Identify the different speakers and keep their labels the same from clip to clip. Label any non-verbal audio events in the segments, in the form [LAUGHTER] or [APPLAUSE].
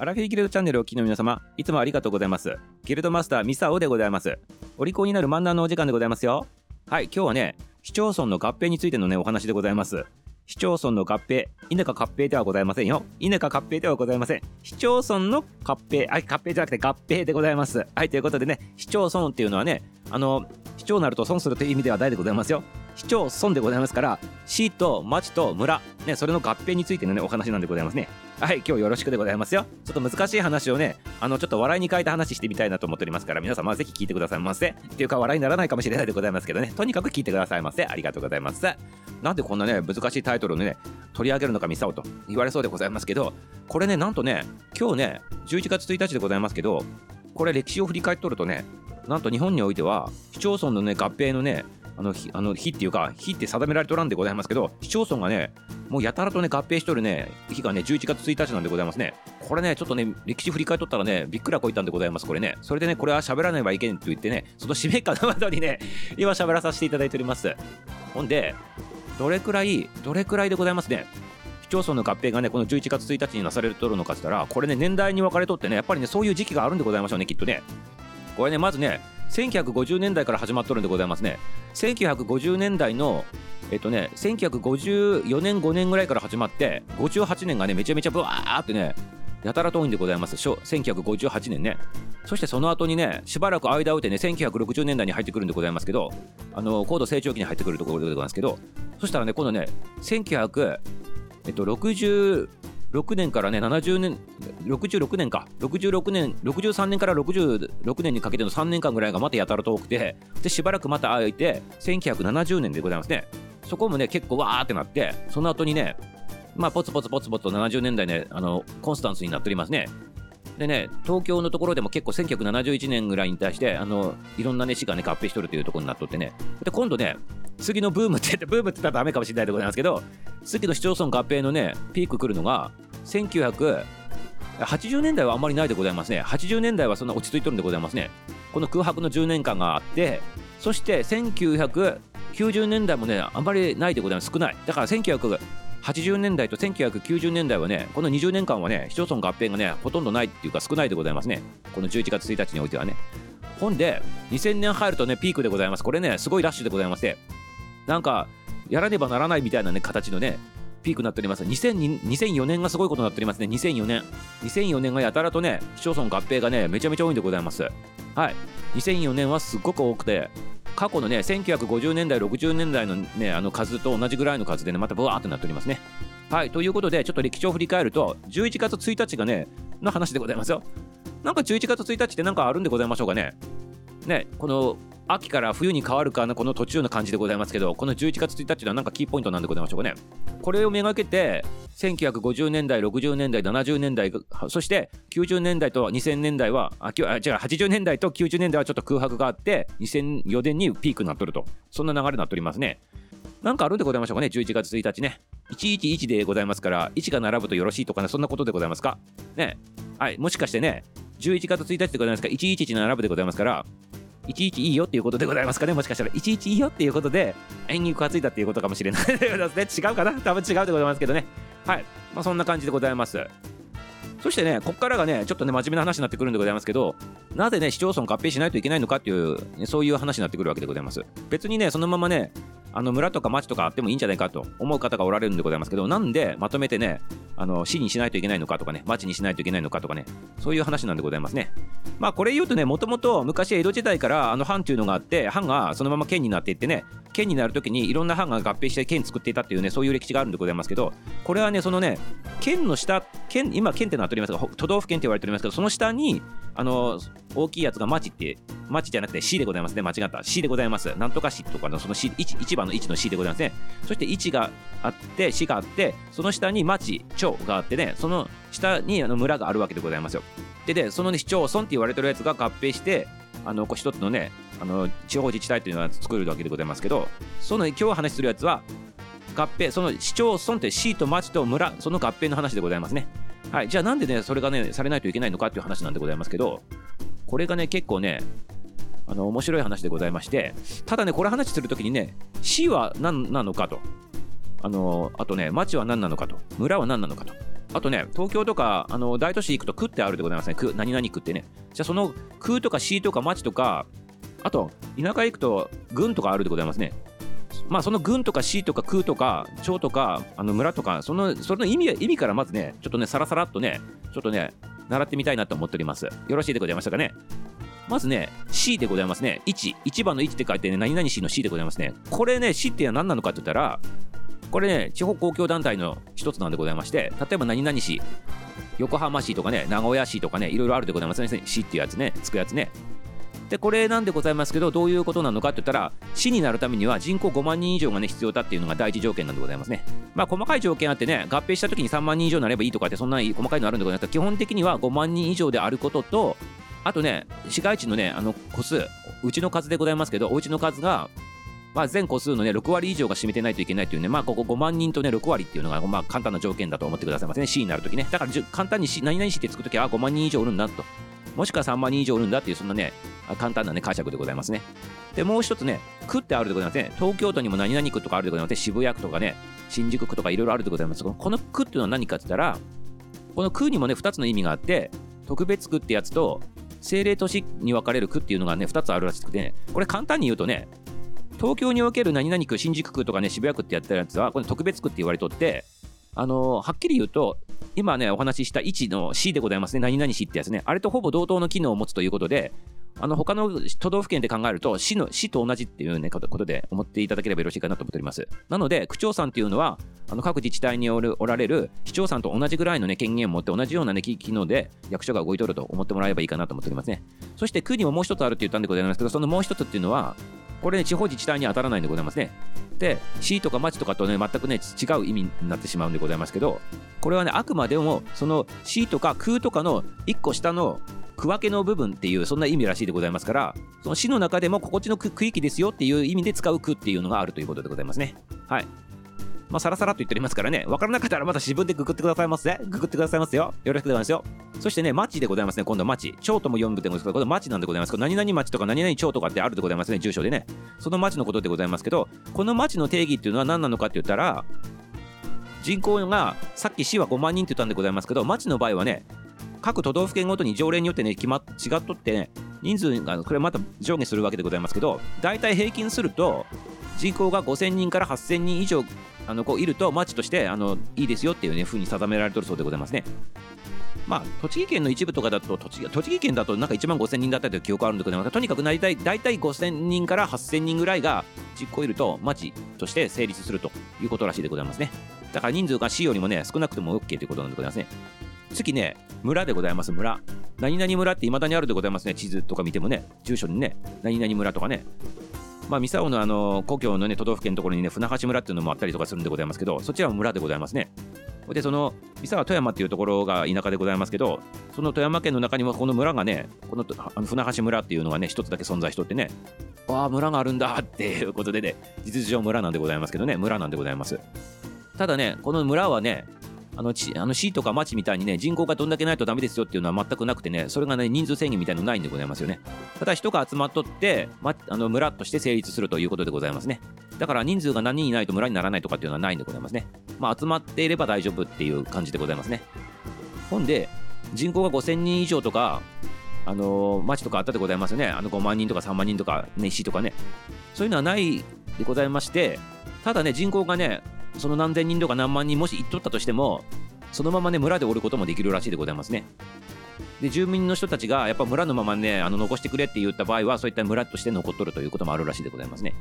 Speaker 1: アラフィーギルドチャンネルをお聞きの皆様、いつもありがとうございます。ギルドマスターミサオでございます。お利口になる漫談のお時間でございますよ。はい、今日はね、市町村の合併についてのね、お話でございます。市町村の合併、稲か合併ではございませんよ。稲か合併ではございません。市町村の合併、あ、合併じゃなくて合併でございます。はい、ということでね、市町村っていうのはね、あの、市長になると損するという意味ではないでございますよ。市町村でございますから、市と町と村、ね、それの合併についてのね、お話なんでございますね。はい、今日よろしくでございますよ。ちょっと難しい話をね、あの、ちょっと笑いに変えた話してみたいなと思っておりますから、皆様ぜひ聞いてくださいませ。っていうか、笑いにならないかもしれないでございますけどね、とにかく聞いてくださいませ。ありがとうございます。なんでこんなね、難しいタイトルをね、取り上げるのかミサオと言われそうでございますけど、これね、なんとね、今日ね、11月1日でございますけど、これ歴史を振り返っとるとね、なんと日本においては、市町村のね、合併のね、あの日あの日っていうか、日って定められとらんでございますけど、市町村がね、もうやたらとね、合併しとるね、日がね、11月1日なんでございますね。これね、ちょっとね、歴史振り返っとったらね、びっくらこいたんでございます、これね。それでね、これは喋らねばいけんと言ってね、その使命感の後にね、[LAUGHS] 今喋らさせていただいております。ほんで、どれくらい、どれくらいでございますね。市町村の合併がね、この11月1日になされとるのかって言ったら、これね、年代に分かれとってね、やっぱりね、そういう時期があるんでございましょうね、きっとね。これね、まずね、1950年代から始まっとるんでございますね。1950年代の、えっとね、1954年、5年ぐらいから始まって、58年がね、めちゃめちゃブワーってね、やたら遠いんでございます。1958年ね。そしてその後にね、しばらく間を置いてね、1960年代に入ってくるんでございますけど、あの、高度成長期に入ってくるところでございますけど、そしたらね、今度ね、1900、えっと、6年からね70年66年か66年63年から66年にかけての3年間ぐらいがまたやたらと多くて、で、しばらくまた空いて、1970年でございますね。そこもね、結構わーってなって、その後にね、まあ、ポツポツポツポツと70年代ね、あの、コンスタンスになっておりますね。でね、東京のところでも結構1971年ぐらいに対して、あの、いろんなね、市がね、合併しとるというところになっとってね。で、今度ね、次のブームって言って、[LAUGHS] ブームって言ったらダメかもしれないでございますけど、次の市町村合併のね、ピーク来るのが、1980年代はあんまりないでございますね。80年代はそんな落ち着いとるんでございますね。この空白の10年間があって、そして1990年代もね、あんまりないでございます。少ない。だから19 80年代と1990年代はね、この20年間はね、市町村合併がね、ほとんどないっていうか少ないでございますね。この11月1日においてはね。ほんで、2000年入るとね、ピークでございます。これね、すごいラッシュでございまして、なんか、やらねばならないみたいなね、形のね、ピークになっております。2002 2004年がすごいことになっておりますね。2004年。2004年がやたらとね、市町村合併がね、めちゃめちゃ多いんでございます。はい。2004年はすっごく多くて、過去のね、1950年代、60年代のね、あの数と同じぐらいの数でね、またブワーってなっておりますね。はい。ということで、ちょっと歴史を振り返ると、11月1日がね、の話でございますよ。なんか11月1日ってなんかあるんでございましょうかね。ね、この秋から冬に変わるかのこの途中の感じでございますけど、この11月1日というのはなんかキーポイントなんでございましょうかね。これをめがけて、1950年代、60年代、70年代、そして90年代と2000年代は、あ、違う、80年代と90年代はちょっと空白があって、2004年にピークになっとると。そんな流れになっておりますね。なんかあるんでございましょうかね、11月1日ね。111でございますから、1が並ぶとよろしいとかね、そんなことでございますか？ね。はい、もしかしてね、11月1日でございますか？ら、111並ぶでございますから、いちいちいいよっていうことでございますかね？もしかしたらいちいちいいよっていうことで縁起がついたっていうことかもしれない。ですね違うかな？多分違うでございますけどね。はい。まあそんな感じでございます。そしてねこっからがねちょっとね真面目な話になってくるんでございますけどなぜね市町村合併しないといけないのかっていう、ね、そういう話になってくるわけでございます。別にねそのままねあの村とか町とかあってもいいんじゃないかと思う方がおられるんでございますけどなんでまとめてねあの市にしないといけないのかとかね町にしないといけないのかとかねそういう話なんでございますね。まあこれ言うとねもともと昔江戸時代からあの藩っていうのがあって藩がそのまま県になっていってね県になるときにいろんな藩が合併して県作っていたっていうねそういう歴史があるんでございますけどこれはねそのね県の下県今県ってなっておりますが都道府県って言われておりますけどその下にあの大きいやつが町って町じゃなくて市でございますね。間違った。市でございます。なんとか市とかのその市一一番の1の市でございますね。そして1があって市があってその下に町町があってね。その下にあの村があるわけでございますよ。ででその、ね、市町村って言われてるやつが合併してあのこう一つのねあの地方自治体というのは作るわけでございますけどその今日話するやつは合併その市町村って市と町と村その合併の話でございますね。はいじゃあなんでねそれがねされないといけないのかっていう話なんでございますけどこれがね結構ねあの面白い話でございましてただねこれ話するときにね市は何なのかとあのあとね町は何なのかと村は何なのかとあとね、東京とかあの大都市行くと区ってあるでございますね。区、何々区ってね。じゃあその区とか市とか町とか、あと田舎行くと郡とかあるでございますね。まあその郡とか市とか区とか町とかあの村とかそのその意味意味からまずねちょっとねさらさらっとねちょっとね習ってみたいなと思っております。よろしいでございましたかね？まずね、C でございますね。1。1番の1って書いてね、何々 C の C でございますね。これね、C っては何なのかって言ったら、これね、地方公共団体の一つなんでございまして、例えば何々市、横浜市とかね、名古屋市とかね、いろいろあるでございますね。市っていうやつね、つくやつね。で、これなんでございますけど、どういうことなのかって言ったら、市になるためには人口5万人以上がね、必要だっていうのが第一条件なんでございますね。まあ、細かい条件あってね、合併した時に3万人以上になればいいとかって、そんな細かいのあるんでございますけど、基本的には5万人以上であることと、あとね、市街地のね、あの個数、うちの数でございますけど、おうちの数がまあ、全個数のね、6割以上が占めてないといけないというね、まあ、ここ5万人とね、6割っていうのが、まあ、簡単な条件だと思ってくださいませね。C になるときね。だから、簡単に C、何々 C ってつくときは、5万人以上おるんだと。もしくは3万人以上おるんだっていう、そんなね、簡単なね、解釈でございますね。で、もう一つね、区ってあるでございますね。東京都にも何々区とかあるでございますね。渋谷区とかね、新宿区とかいろいろあるでございます。この区っていうのは何かって言ったら、この区にもね、2つの意味があって、特別区ってやつと、政令都市に分かれる区っていうのがね、2つあるらしくてね、これ簡単に言うとね、東京における何々区、新宿区とかね、渋谷区ってやってるやつは、これ特別区って言われとって、あのー、はっきり言うと、今ね、お話しした1の C でございますね、何々市ってやつね、あれとほぼ同等の機能を持つということで、あの他の都道府県で考えると市の市と同じっていう、ね、ことで思っていただければよろしいかなと思っております。なので、区長さんっていうのは、あの各自治体におられる市長さんと同じぐらいの、ね、権限を持って同じような、ね、機能で役所が動いとると思ってもらえばいいかなと思っておりますね。そして区にももう一つあるって言ったんでございますけど、そのもう一つっていうのは、これね、地方自治体に当たらないんでございますね。で、市とか町とかとね、全くね、違う意味になってしまうんでございますけど、これはね、あくまでも、その市とか空とかの1個下の区分けの部分っていう、そんな意味らしいでございますから、その市の中でも心地の区域ですよっていう意味で使う区っていうのがあるということでございますね。はい。まあ、さらさらと言っておりますからね、わからなかったらまた自分でググってくださいますね。ググってくださいますよ。よろしくでございますよ。そしてね、町でございますね。今度は町。町とも読むでございますけど、これ町なんでございますけど、何々町とか何々町とかってあるでございますね、住所でね。その町のことでございますけど、この町の定義っていうのは何なのかって言ったら、人口がさっき市は5万人って言ったんでございますけど、町の場合はね、各都道府県ごとに条例によってね、決まっ違っとってね、人数がこれまた上下するわけでございますけど、大体平均すると、人口が5000人から8000人以上あのこういると町としてあのいいですよっていうね風に定められてるそうでございますね。まあ、栃木県の一部とかだと栃木、栃木県だとなんか1万5000人だったという記憶あるんだけど、とにかく大体大体5000人から8000人ぐらいが実行いると町として成立するということらしいでございますね。だから人数が市よりもね、少なくても OK ということなんでございますね。次ね、村でございます、村。何々村って未だにあるでございますね。地図とか見てもね、住所にね、何々村とかね。まあ、三沢のあの故郷の、ね、都道府県のところにね、船橋村っていうのもあったりとかするんでございますけど、そちらも村でございますね。で、その三沢富山っていうところが田舎でございますけど、その富山県の中にもこの村がね、このあの船橋村っていうのがね、一つだけ存在しとってね、わあ、村があるんだって [LAUGHS] いうことでね、実上村なんでございますけどね、村なんでございます。ただね、この村はね、あのあの市とか町みたいにね、人口がどんだけないとダメですよっていうのは全くなくてね、それがね、人数制限みたいのないんでございますよね。ただ人が集まっとって、ま、あの村として成立するということでございますね。だから人数が何人いないと村にならないとかっていうのはないんでございますね。まあ、集まっていれば大丈夫っていう感じでございますね。ほんで、人口が5000人以上とか、あの、町とかあったでございますよね。あの5万人とか3万人とか、ね、市とかね。そういうのはないでございまして、ただね、人口がね、その何千人とか何万人もし行っとったとしても、そのままね、村でおることもできるらしいでございますね。で、住民の人たちがやっぱ村のままね、あの残してくれって言った場合は、そういった村として残っとるということもあるらしいでございますね。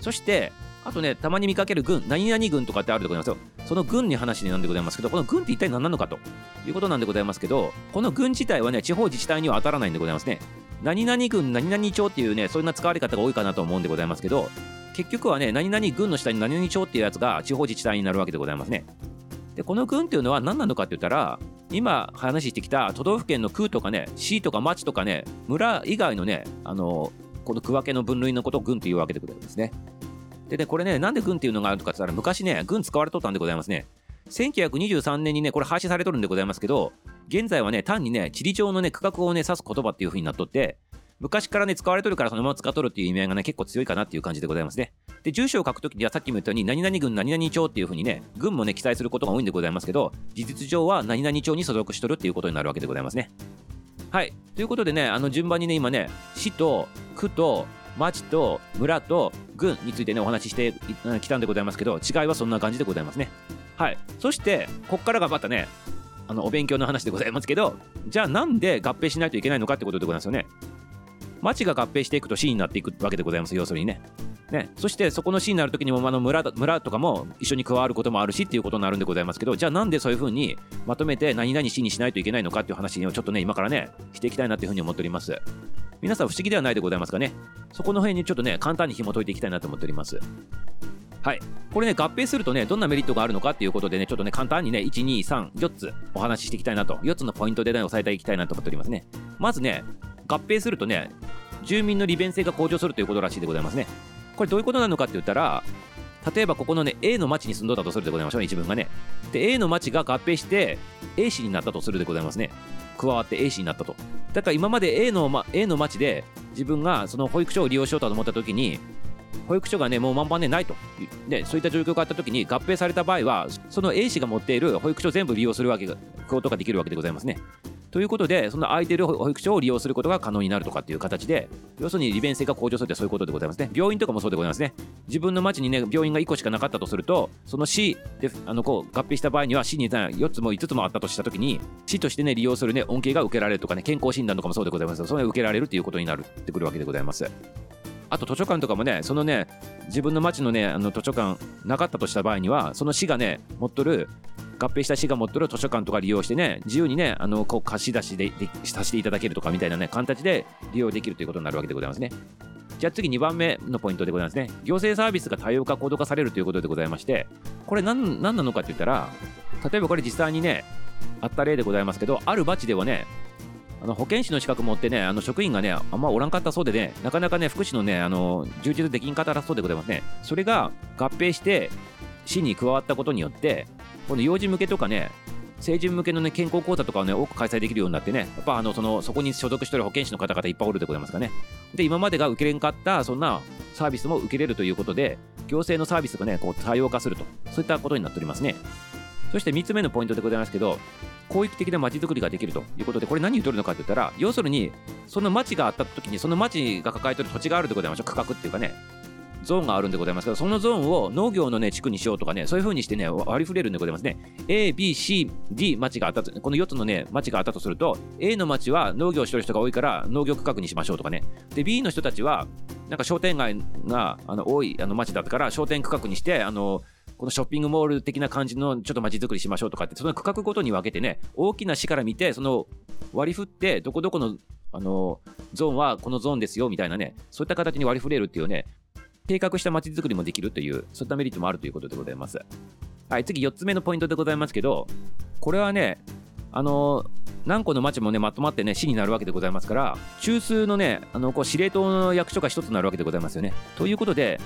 Speaker 1: そして、あとね、たまに見かける軍、何々軍とかってあるでございますよ。その軍に話になんでございますけど、この軍って一体何なのかということなんでございますけど、この軍自体はね、地方自治体には当たらないんでございますね。何々軍、何々町っていうね、そんな使われ方が多いかなと思うんでございますけど、結局はね、何々軍の下に何々町っていうやつが地方自治体になるわけでございますね。で、この軍っていうのは何なのかって言ったら、今話してきた都道府県の区とかね、市とか町とかね、村以外のね、あの、この区分けの分類のことを軍というわけでございますね。でね、これね、なんで軍っていうのがあるのかって言ったら、昔ね、軍使われとったんでございますね。1923年にね、これ廃止されとるんでございますけど、現在はね、単にね、地理上のね、区画をね、指す言葉っていう風になっとって、昔からね、使われとるからそのまま使っとるっていう意味合いがね、結構強いかなっていう感じでございますね。で、住所を書くときにはさっきも言ったように、何々郡何々町っていうふうにね、郡もね、記載することが多いんでございますけど、事実上は何々町に所属しとるっていうことになるわけでございますね。はい。ということでね、あの順番にね、今ね、市と区と町と村と郡についてね、お話ししてきたんでございますけど、違いはそんな感じでございますね。はい。そして、こっからがまたね、あのお勉強の話でございますけど、じゃあなんで合併しないといけないのかってことでございますよね。町が合併していくと市になっていくわけでございます、要するにね。ね、そしてそこの市になるときにもあの村村とかも一緒に加わることもあるしっていうことになるんでございますけどじゃあなんでそういうふうにまとめて何々市にしないといけないのかっていう話をちょっとね今からねしていきたいなというふうに思っております皆さん不思議ではないでございますかねそこの辺にちょっとね簡単に紐解いていきたいなと思っておりますはい。これね、合併するとね、どんなメリットがあるのかっていうことでね、ちょっとね、簡単にね、1、2、3、4つお話ししていきたいなと、4つのポイントでね、押さえていきたいなと思っておりますね。まずね、合併するとね、住民の利便性が向上するということらしいでございますね。これどういうことなのかって言ったら、例えばここのね、A の町に住んどったとするでございましょうね、一文がね。で、A の町が合併して、A 市になったとするでございますね。加わって A 市になったと。だから今まで A の,、ま、A の町で自分がその保育所を利用しようと思った時に、保育所がね、もう満帆でないと。で、そういった状況があった時に合併された場合は、その A 市が持っている保育所全部利用するわけが、ことができるわけでございますね。ということで、その空いている保育所を利用することが可能になるとかっていう形で、要するに利便性が向上するってそういうことでございますね。病院とかもそうでございますね。自分の町にね、病院が1個しかなかったとすると、その市であのこう合併した場合には、市に4つも5つもあったとしたときに、市としてね、利用するね、恩恵が受けられるとかね、健康診断とかもそうでございますそれを受けられるということになるってくるわけでございます。あと図書館とかもね、そのね、自分の町のね、あの図書館なかったとした場合には、その市がね、持っとる合併した市が持ってる図書館とか利用してね、自由にね、あのこう貸し出しでさせていただけるとかみたいなね、形で利用できるということになるわけでございますね。じゃあ次2番目のポイントでございますね。行政サービスが多様化、高度化されるということでございまして、これ何何なのかって言ったら、例えばこれ実際にね、あった例でございますけど、ある町ではね、あの保健師の資格持ってね、あの職員がね、あんまおらんかったそうでね、なかなかね、福祉のね、あの充実できんかったらそうでございますね。それが合併して、市に加わったことによって、この幼児向けとかね、成人向けの、ね、健康講座とかを、ね、多く開催できるようになってね、やっぱあのそのそこに所属している保健師の方々いっぱいおるでございますかね。で、今までが受けれんかった、そんなサービスも受けれるということで、行政のサービスがね、こう多様化すると、そういったことになっておりますね。そして3つ目のポイントでございますけど、広域的な街づくりができるということで、これ何言っとるのかって言ったら、要するに、その街があった時に、その街が抱えている土地があるでございましょう、区画っていうかね。ゾーンがあるんでございますけど、そのゾーンを農業のね、地区にしようとかね、そういう風にしてね、割り振れるんでございますね。A、B、C、D 町があったと、この4つのね、町があったとすると、A の町は農業してる人が多いから農業区画にしましょうとかね。で、B の人たちは、なんか商店街があの多いあの町だったから商店区画にして、あの、このショッピングモール的な感じのちょっと街づくりしましょうとかって、その区画ごとに分けてね、大きな市から見て、その割り振って、どこどこのあのゾーンはこのゾーンですよみたいなね、そういった形に割り振れるっていうね、計画した街づくりもできるという、そういったメリットもあるということでございます。はい、次4つ目のポイントでございますけど、これはね、あの何個の町もねまとまってね市になるわけでございますから中枢のねあのこう司令塔の役所が1つになるわけでございますよね。ということで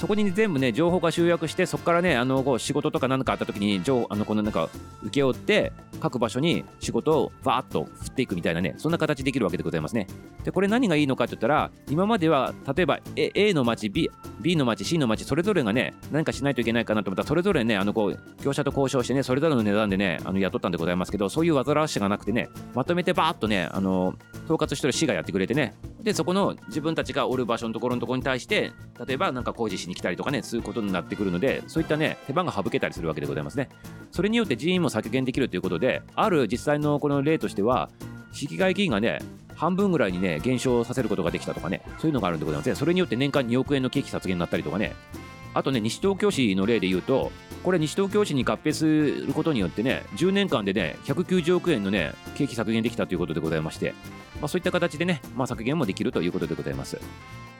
Speaker 1: そこに全部ね情報が集約してそこからねあのこう仕事とか何かあった時に情あのこのなんか請け負って各場所に仕事をバーッと振っていくみたいなねそんな形できるわけでございますね。でこれ何がいいのかって言ったら今までは例えば A, A の町 B, B の町 C の町それぞれがね何かしないといけないかなと思ったらそれぞれねあのこう業者と交渉してねそれぞれの値段でねあの雇ったんでございますけどそういう煩わしさがなくてねまとめてバーッとねあの統括してる市がやってくれてねでそこの自分たちがおる場所のところのところに対して例えばなんか工事しに来たりとかねそういうことになってくるのでそういったね手番が省けたりするわけでございますね。それによって人員も削減できるということである実際のこの例としては市議会議員がね半分ぐらいにね減少させることができたとかねそういうのがあるんでございますね。それによって年間2億円の経費削減になったりとかねあとね西東京市の例で言うとこれ西東京市に合併することによってね10年間でね190億円のね経費削減できたということでございましてまあ、そういった形でね、まあ、削減もできるということでございます。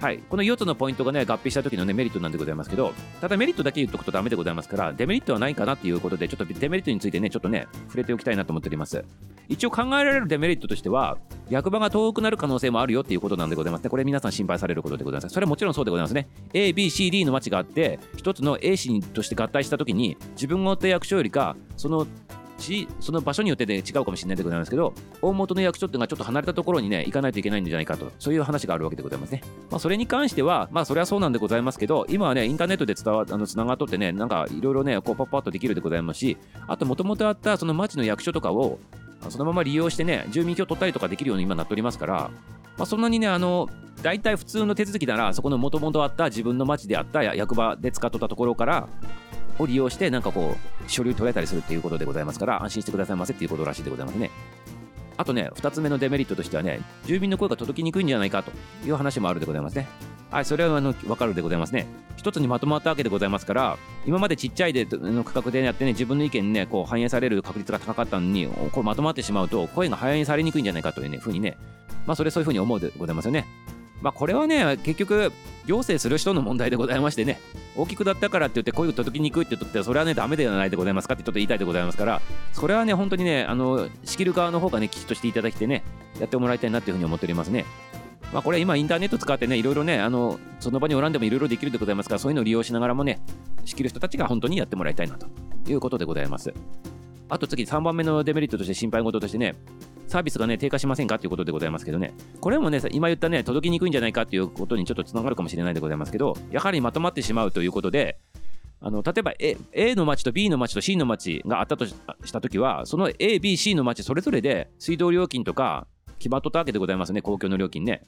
Speaker 1: はい、この4つのポイントがね合併した時のねメリットなんでございますけどただメリットだけ言っとくとダメでございますからデメリットはないかなっていうことでちょっとデメリットについてねちょっとね触れておきたいなと思っております。一応考えられるデメリットとしては役場が遠くなる可能性もあるよっていうことなんでございますね。これ皆さん心配されることでございます。それはもちろんそうでございますね。ABCD の町があって一つの A 市として合体した時に自分が負った役所よりかそのしその場所によってね違うかもしれないでございますけど大元の役所っていうのがちょっと離れたところにね行かないといけないんじゃないかとそういう話があるわけでございますね、まあ、それに関してはまあそれはそうなんでございますけど今はねインターネットで伝わあのつながっとってねなんかいろいろねこうパッパッとできるでございますしあともともとあったその町の役所とかをそのまま利用してね住民票取ったりとかできるように今なっておりますからまあ、そんなにねあの大体普通の手続きならそこのもともとあった自分の町であった役場で使っとったところからを利用してなんかこう書類取られたりするっていうことでございますから安心してくださいませっていうことらしいでございますねあとね2つ目のデメリットとしてはね住民の声が届きにくいんじゃないかという話もあるでございますねはい、それはあの分かるでございますね。一つにまとまったわけでございますから、今までちっちゃいでの区画でやってね、自分の意見にね、こう反映される確率が高かったのに、こうまとまってしまうと、声が反映されにくいんじゃないかというね、ふうにね、まあ、それそういうふうに思うでございますよね。まあ、これはね、結局、行政する人の問題でございましてね、大きくなったからって言って、声を届きにくいって言って、それはね、ダメではないでございますかってちょっと言いたいでございますから、それはね、本当にね、あの仕切る側の方がね、きちっとしていただきてね、やってもらいたいなっていうふうに思っておりますね。まあ、これ今インターネット使ってね、いろいろね、あの、その場におらんでもいろいろできるでございますから、そういうのを利用しながらもね、仕切る人たちが本当にやってもらいたいなということでございます。あと次、3番目のデメリットとして心配事としてね、サービスがね、低下しませんかということでございますけどね、これもね、今言ったね、届きにくいんじゃないかということにちょっとつながるかもしれないでございますけど、やはりまとまってしまうということで、あの例えば A, A の町と B の町と C の町があったとしたときは、その A、B、C の町それぞれで水道料金とか決まっとったわけでございますね、公共の料金ね。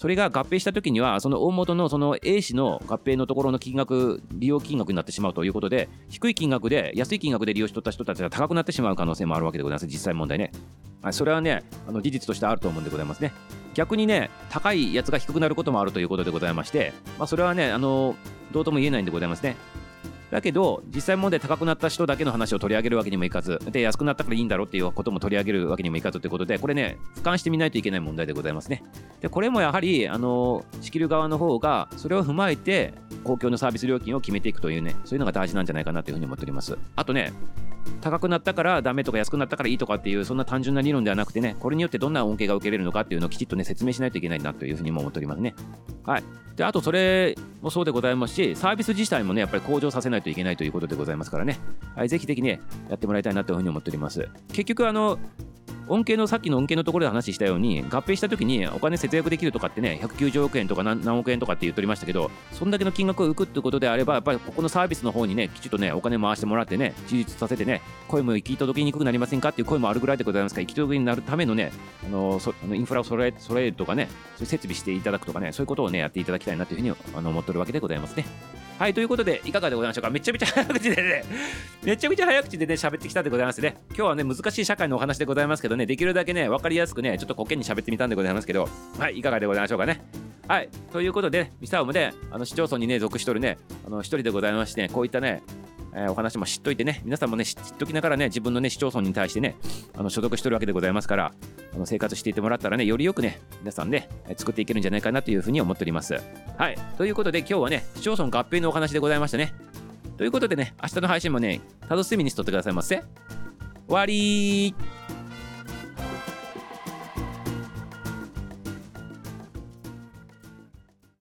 Speaker 1: それが合併したときには、その大元のその A 氏の合併のところの金額、利用金額になってしまうということで、低い金額で、安い金額で利用しとった人たちが高くなってしまう可能性もあるわけでございます、実際問題ね。はい、それはね、あの事実としてあると思うんでございますね。逆にね、高いやつが低くなることもあるということでございまして、まあ、それはね、あのどうとも言えないんでございますね。だけど、実際問題高くなった人だけの話を取り上げるわけにもいかず、で、安くなったからいいんだろうっていうことも取り上げるわけにもいかずということで、これね、俯瞰してみないといけない問題でございますね。で、これもやはり、あの、仕切る側の方が、それを踏まえて、公共のサービス料金を決めていくというね、そういうのが大事なんじゃないかなというふうに思っております。あとね、高くなったからダメとか安くなったからいいとかっていうそんな単純な理論ではなくてねこれによってどんな恩恵が受けれるのかっていうのをきちっとね説明しないといけないなというふうにも思っておりますねはいであとそれもそうでございますしサービス自体もねやっぱり向上させないといけないということでございますからね、はい、ぜひぜひねやってもらいたいなというふうに思っております結局あの恩恵のさっきの恩恵のところで話したように合併した時にお金節約できるとかってね190億円とか何億円とかって言っておりましたけどそんだけの金額を浮くってことであればやっぱりここのサービスの方にねきちっとねお金回してもらってね充実させてね声も行き届きにくくなりませんかっていう声もあるぐらいでございますから行き届きになるためのねあのそあのインフラを揃え揃えるとかねそういう設備していただくとかねそういうことをねやっていただきたいなというふうにあの思っておるわけでございますね。はい、ということで、いかがでございましょうか？めちゃめちゃ早口でね、めちゃめちゃ早口でね、喋ってきたでございますね。今日はね、難しい社会のお話でございますけどね、できるだけね、分かりやすくね、ちょっとコケに喋ってみたんでございますけど、はい、いかがでございましょうかね？はい、ということで、ミサオムで、あの市町村にね、属しとるね、あの一人でございまして、ね、こういったね、えー、お話も知っといてね、皆さんもね、知っときながらね、自分のね、市町村に対してね、あの所属してるわけでございますから、あの生活していてもらったらね、よりよくね、皆さんね、作っていけるんじゃないかなというふうに思っております。はい。ということで、今日はね、市町村合併のお話でございましたね。ということでね、明日の配信もね、楽しみにしとってくださいませ。終わり